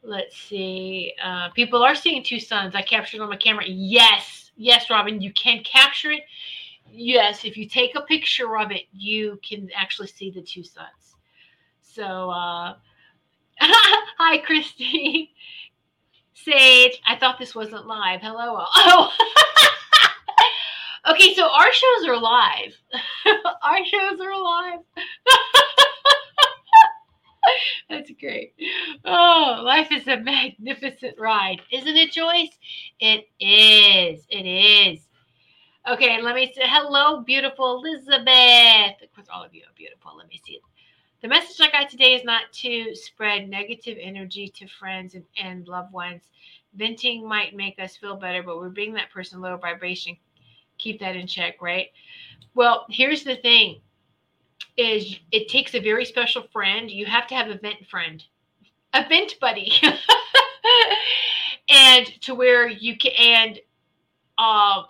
Let's see. Uh, people are seeing two suns. I captured on my camera. Yes, yes, Robin, you can capture it. Yes, if you take a picture of it, you can actually see the two suns. So, uh, [LAUGHS] hi, Christy. Sage, I thought this wasn't live. Hello. [LAUGHS] Oh. [LAUGHS] okay, so our shows are live. our shows are live. That's great. Oh, life is a magnificent ride, isn't it, Joyce? It is. It is. Okay, let me say hello, beautiful Elizabeth. Of course, all of you are beautiful. Let me see. The message I got today is not to spread negative energy to friends and, and loved ones. Venting might make us feel better, but we're bringing that person lower vibration. Keep that in check, right? Well, here's the thing is it takes a very special friend. You have to have a vent friend, a vent buddy, [LAUGHS] and to where you can and uh,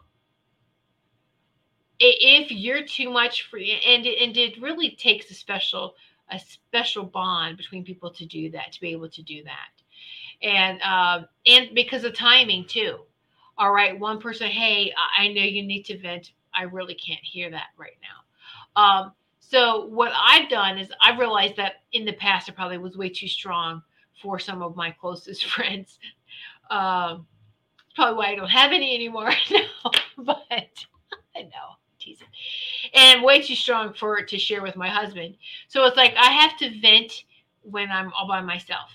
if you're too much for and and it really takes a special a special bond between people to do that to be able to do that and uh, and because of timing too all right one person hey i know you need to vent i really can't hear that right now um, so what I've done is I've realized that in the past I probably was way too strong for some of my closest [LAUGHS] friends. Um, probably why I don't have any anymore [LAUGHS] now. but [LAUGHS] I know, teasing. And way too strong for it to share with my husband. So it's like I have to vent when I'm all by myself.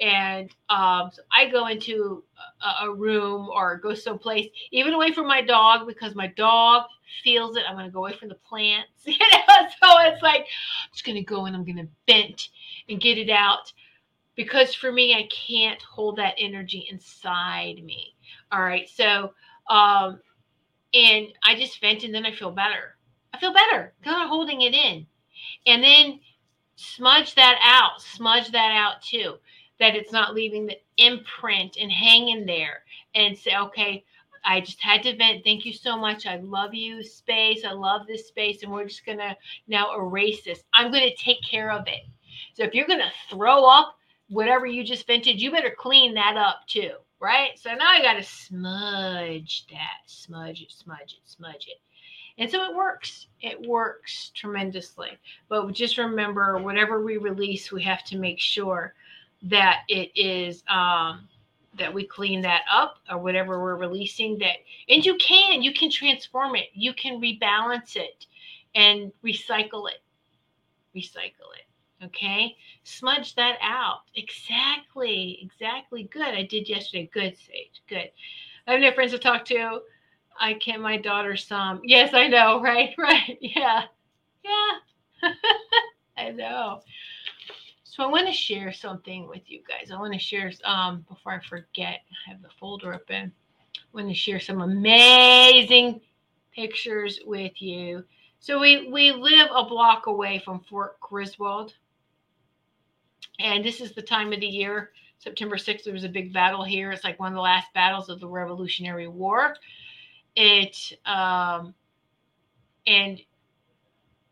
And um, so I go into a, a room or go someplace, even away from my dog, because my dog feels it. I'm going to go away from the plants. [LAUGHS] You know, so it's like I'm just going to go and I'm going to vent and get it out because for me, I can't hold that energy inside me. All right. So, um, and I just vent and then I feel better. I feel better because I'm holding it in. And then smudge that out, smudge that out too, that it's not leaving the imprint and hanging there and say, okay, I just had to vent. Thank you so much. I love you, space. I love this space. And we're just going to now erase this. I'm going to take care of it. So if you're going to throw up whatever you just vented, you better clean that up too. Right. So now I got to smudge that, smudge it, smudge it, smudge it. And so it works. It works tremendously. But just remember, whatever we release, we have to make sure that it is um, that we clean that up or whatever we're releasing that and you can you can transform it you can rebalance it and recycle it recycle it okay? Smudge that out. Exactly exactly. Good i did yesterday. Good sage good. I have no friends to talk to. I can my daughter some. Yes i know [LAUGHS] right right yeah yeah. [LAUGHS] I know. So I want to share something with you guys. I want to share um before I forget, I have the folder open. I want to share some amazing pictures with you. So we we live a block away from Fort Griswold. And this is the time of the year. September 6th, there was a big battle here. It's like one of the last battles of the Revolutionary War. It um and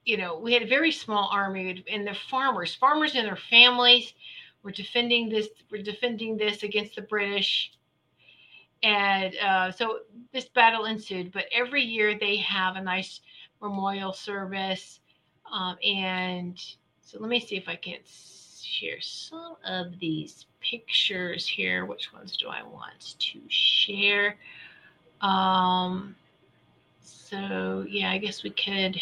you know, we had a very small army and the farmers, farmers and their families were defending this, were defending this against the British. And uh, so this battle ensued, but every year they have a nice memorial service. Um, and so let me see if I can share some of these pictures here. Which ones do I want to share? Um, so yeah, I guess we could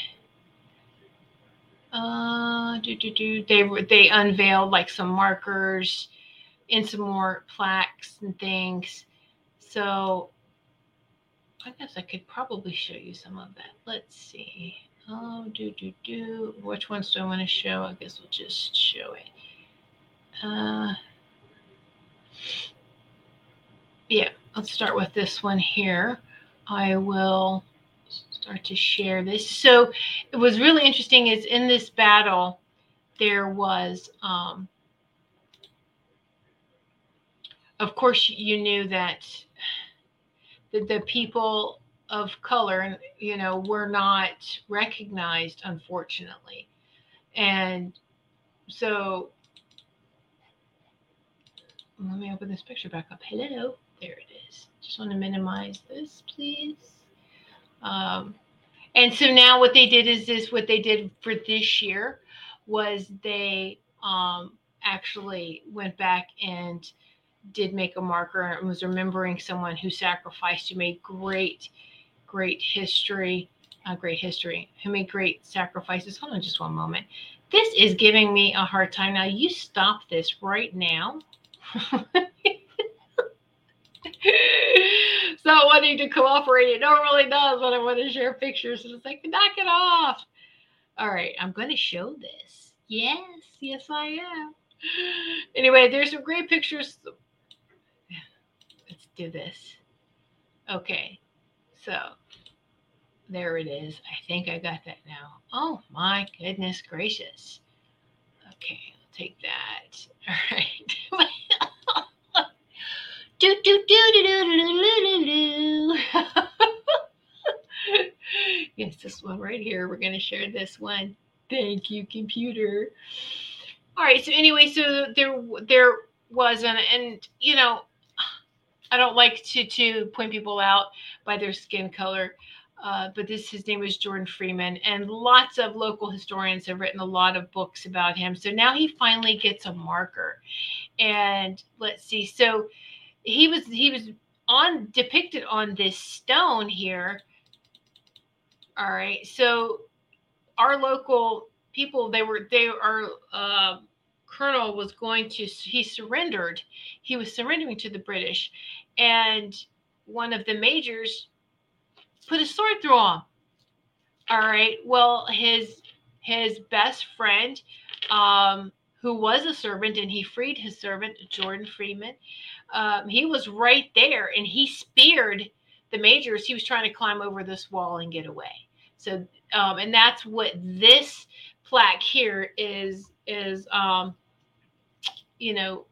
uh, do, do, do. They they unveiled like some markers and some more plaques and things. So I guess I could probably show you some of that. Let's see. Oh, do do do. Which ones do I want to show? I guess we'll just show it. Uh, yeah, let's start with this one here. I will start to share this. So it was really interesting is in this battle, there was, um, of course, you knew that the, the people of color, you know, were not recognized, unfortunately. And so let me open this picture back up. Hello, there it is. Just want to minimize this, please. Um, and so now what they did is this what they did for this year was they um, actually went back and did make a marker and was remembering someone who sacrificed who made great great history uh, great history who made great sacrifices hold on just one moment this is giving me a hard time now you stop this right now [LAUGHS] it's not wanting to cooperate. It normally does when i want to share pictures. And it's like knock it off. All right i'm going to show this. Yes yes i am. Anyway there's some great pictures. Let's do this. Okay so there it is. I think i got that now. Oh my goodness gracious. Okay take that. All right do do do do do do do do yes this one right here we're to share this one. Thank you computer. All right so anyway so there there was an and you know i don't like to to point people out by their skin color uh, but this his name was jordan freeman and lots of local historians have written a lot of books about him. So now he finally gets a marker. And let's see so he was he was on depicted on this stone here. All right so our local people they were they are uh, colonel was going to he surrendered. He was surrendering to the british. And one of the majors put a sword through him. All right well his his best friend um who was a servant and he freed his servant jordan freeman um, he was right there and he speared the majors. He was trying to climb over this wall and get away. So um, and that's what this plaque here is is um, you know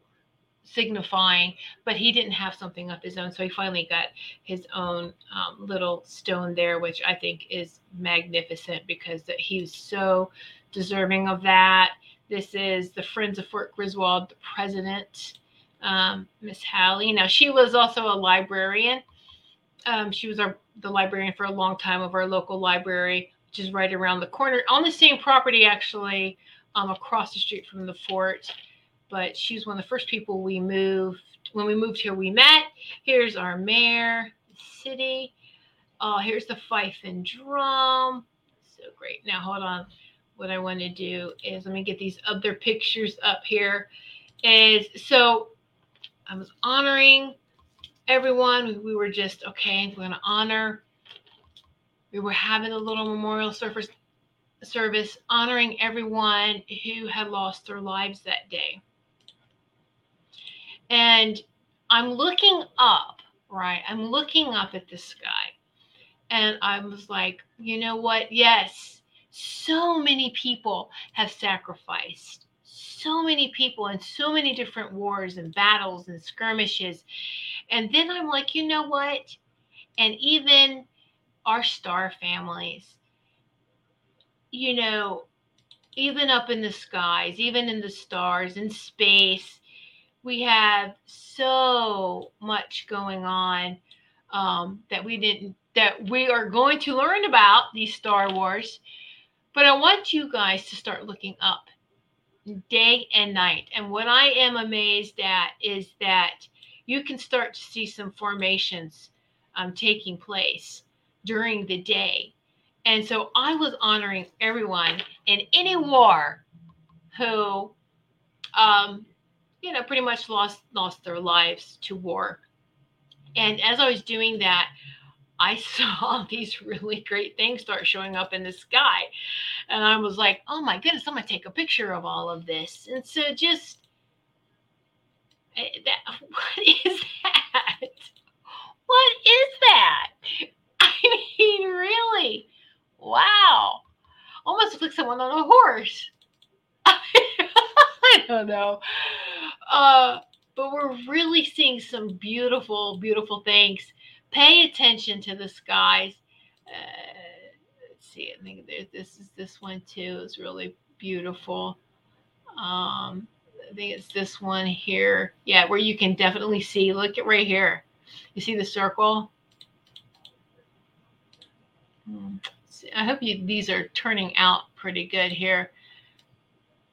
signifying but he didn't have something of his own. So he finally got his own um, little stone there which i think is magnificent because he's so deserving of that. This is the friends of fort griswold the president um, miss hallie. Now she was also a librarian. Um, she was our the librarian for a long time of our local library which is right around the corner on the same property actually um, across the street from the fort but she was one of the first people we moved when we moved here we met. Here's our mayor city. Oh here's the fife and drum. So great. Now hold on. What i want to do is let me get these other pictures up here. Is so i was honoring everyone. We were just okay we're going to honor we were having a little memorial service service honoring everyone who had lost their lives that day and I'm looking up, right? I'm looking up at the sky. And I was like, you know what? Yes, so many people have sacrificed. So many people in so many different wars and battles and skirmishes. And then I'm like, you know what? And even our star families, you know, even up in the skies, even in the stars, in space, we have so much going on um, that we didn't that we are going to learn about these Star Wars. But I want you guys to start looking up day and night. And what I am amazed at is that you can start to see some formations um, taking place during the day. And so I was honoring everyone in any war who um, you know, pretty much lost lost their lives to war. And as I was doing that, I [LAUGHS] saw these really great things start showing up in the sky. And I was like, oh my goodness, I'm going to take a picture of all of this. And so just, eh, that, [LAUGHS] what is that? What is that? [LAUGHS] I mean, really? Wow. Almost looks like someone on a horse. [LAUGHS] I don't know. Uh, but we're really seeing some beautiful, beautiful things pay attention to the skies. Uh, let's see. I think there's this is this one too. It's really beautiful. Um, I think it's this one here. Yeah, where you can definitely see. Look at right here. You see the circle? Hmm. I hope you these are turning out pretty good here.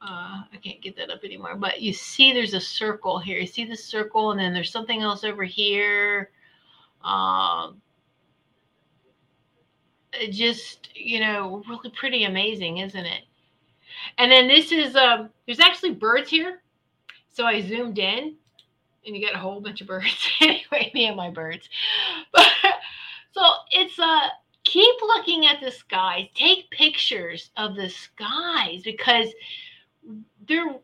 Uh, I can't get that up anymore, but you see there's a circle here. You see the circle, and then there's something else over here. Um, just you know, really pretty amazing, isn't it? And then this is um, there's actually birds here, so I zoomed in, and you got a whole bunch of birds. [LAUGHS] anyway, me and my birds. But [LAUGHS] so it's uh keep looking at the skies. Take pictures of the skies because they're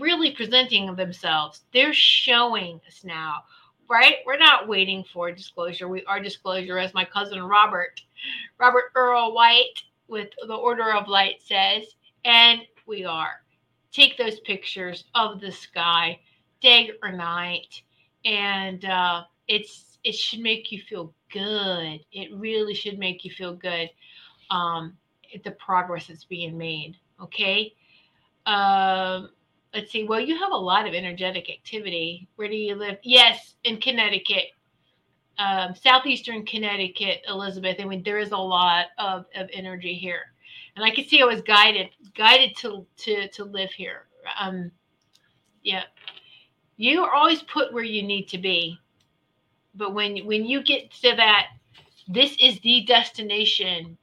really presenting themselves. They're showing us now, right? We're not waiting for disclosure. We are disclosure, as my cousin Robert, Robert Earl White with the Order of Light says, and we are. Take those pictures of the sky, day or night, and uh, it's it should make you feel good. It really should make you feel good. Um, at the progress that's being made. Okay. Um, let's see. Well, you have a lot of energetic activity. Where do you live? Yes, in Connecticut, um, southeastern Connecticut, Elizabeth. I mean, there is a lot of, of energy here, and I could see I was guided guided to to to live here. Um, yeah, you are always put where you need to be, but when when you get to that, this is the destination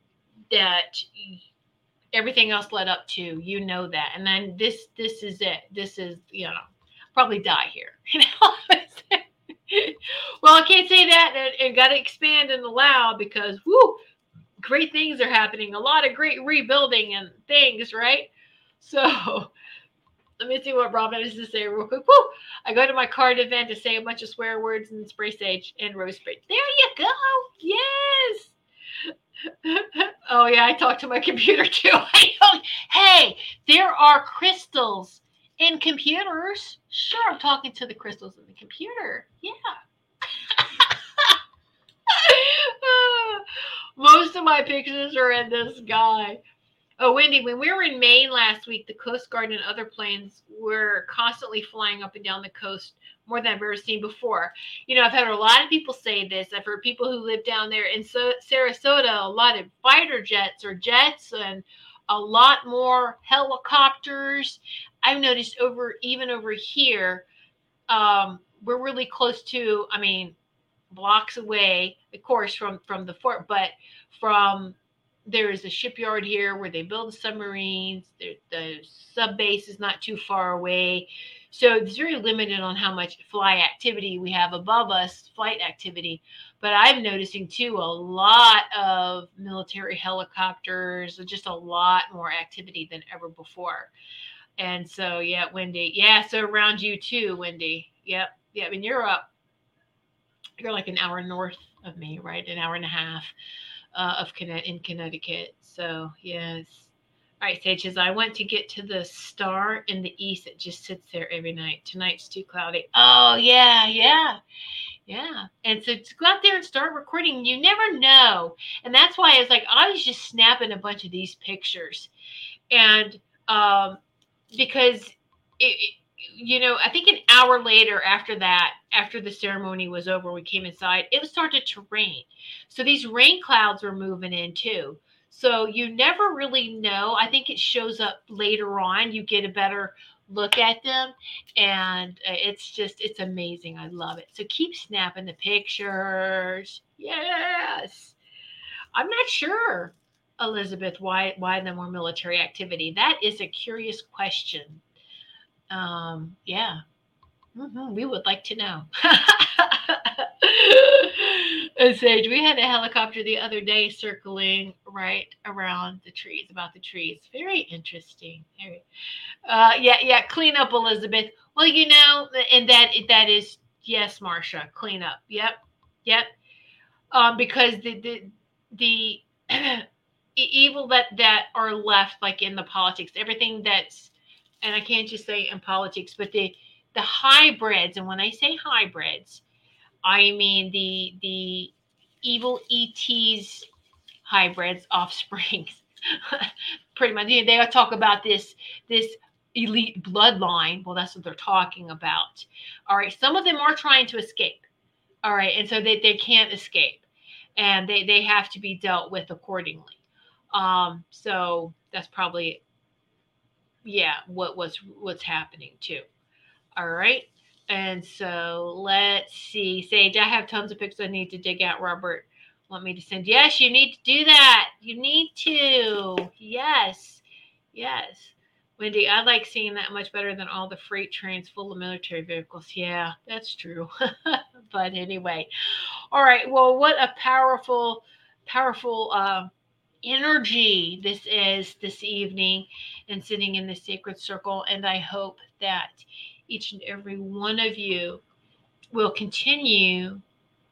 that everything else led up to you know that and then this this is it this is you know probably die here [LAUGHS] [LAUGHS] well i can't say that and, and got to expand and allow because whoo great things are happening a lot of great rebuilding and things right so [LAUGHS] let me see what Robin has to say real quick. Woo! I go to my card event to say a bunch of swear words and spray sage and rose spray. There you go. Yes [LAUGHS] oh yeah, I talk to my computer [LAUGHS] too. hey, there are crystals in computers. Sure, I'm talking to the crystals in the computer. Yeah. [LAUGHS] Most of my pictures are in this sky. Oh, Wendy, when we were in Maine last week, the Coast Guard and other planes were constantly flying up and down the coast more than I've ever seen before. You know, I've had a lot of people say this. I've heard people who live down there in so- Sarasota, a lot of fighter jets or jets and a lot more helicopters. I've noticed over even over here, um, we're really close to, I mean, blocks away, of course, from from the fort, but from there is a shipyard here where they build submarines. The, the sub base is not too far away. So it's very limited on how much fly activity we have above us, flight activity. But I'm noticing too a lot of military helicopters, just a lot more activity than ever before. And so, yeah, Wendy. Yeah, so around you too, Wendy. Yep. Yep. And you're up. You're like an hour north of me, right? An hour and a half uh, of Connecticut in Connecticut. So, yes. All right, Sages, I want to get to the star in the east that just sits there every night. Tonight's too cloudy. Oh, yeah, yeah, yeah. And so to go out there and start recording, you never know. And that's why it's like I was just snapping a bunch of these pictures. And um, because it, it you know, I think an hour later after that, after the ceremony was over, we came inside, it started to rain. So these rain clouds were moving in too. So you never really know. I think it shows up later on. You get a better look at them and uh, it's just it's amazing. I love it. So keep snapping the pictures. Yes. I'm not sure Elizabeth why why the more military activity. That is a curious question. Um yeah. Mm-hmm. We would like to know. [LAUGHS] Sage, we had a helicopter the other day circling right around the trees, about the trees. Very interesting. Uh, yeah, yeah. Clean up, Elizabeth. Well, you know, and that that is yes, Marcia. Clean up. Yep, yep. Um, because the the the [CLEARS THROAT] evil that that are left, like in the politics, everything that's, and I can't just say in politics, but the the hybrids, and when I say hybrids, I mean the the evil ET's hybrids, offsprings. [LAUGHS] Pretty much, you know, they talk about this this elite bloodline. Well, that's what they're talking about. All right, some of them are trying to escape. All right, and so they, they can't escape, and they they have to be dealt with accordingly. Um, so that's probably yeah what was what's happening too. All right. And so let's see. Sage, I have tons of pics I need to dig out. Robert, want me to send? Yes, you need to do that. You need to. Yes. Yes. Wendy, I like seeing that much better than all the freight trains full of military vehicles. Yeah, that's true. [LAUGHS] but anyway, all right. Well, what a powerful, powerful uh, energy this is this evening and sitting in the sacred circle. And I hope that each and every one of you will continue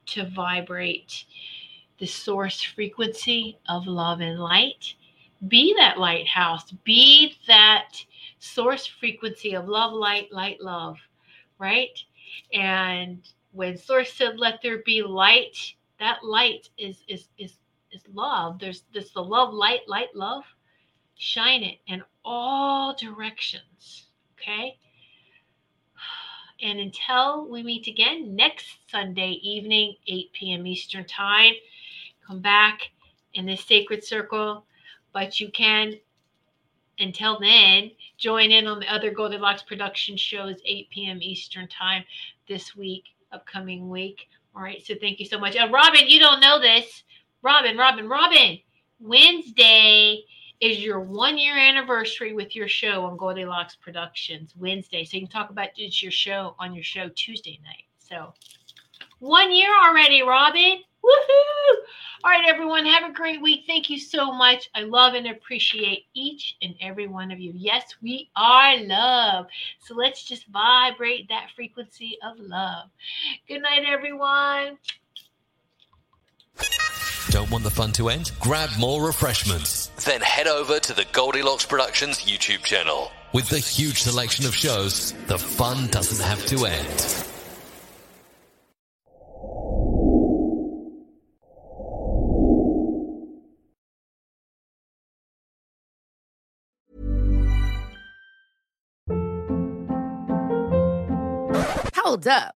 to vibrate the source frequency of love and light. Be that lighthouse, be that source frequency of love, light, light, love, right? And when source said, let there be light, that light is is is is love. There's this the love, light, light, love. Shine it in all directions. Okay. And until we meet again next Sunday evening, 8 p.m. Eastern Time, come back in this sacred circle. But you can, until then, join in on the other Goldilocks production shows, 8 p.m. Eastern Time this week, upcoming week. All right. So thank you so much. Uh, Robin, you don't know this. Robin, Robin, Robin. Wednesday is your one year anniversary with your show on Goldilocks Productions Wednesday. So you can talk about it's your show on your show Tuesday night. So one year already, Robin. Woohoo! All right, everyone, have a great week. Thank you so much. I love and appreciate each and every one of you. Yes, we are love. So let's just vibrate that frequency of love. Good night, everyone. Don't want the fun to end? Grab more refreshments. Then head over to the Goldilocks Productions YouTube channel. With the huge selection of shows, the fun doesn't have to end. Hold up.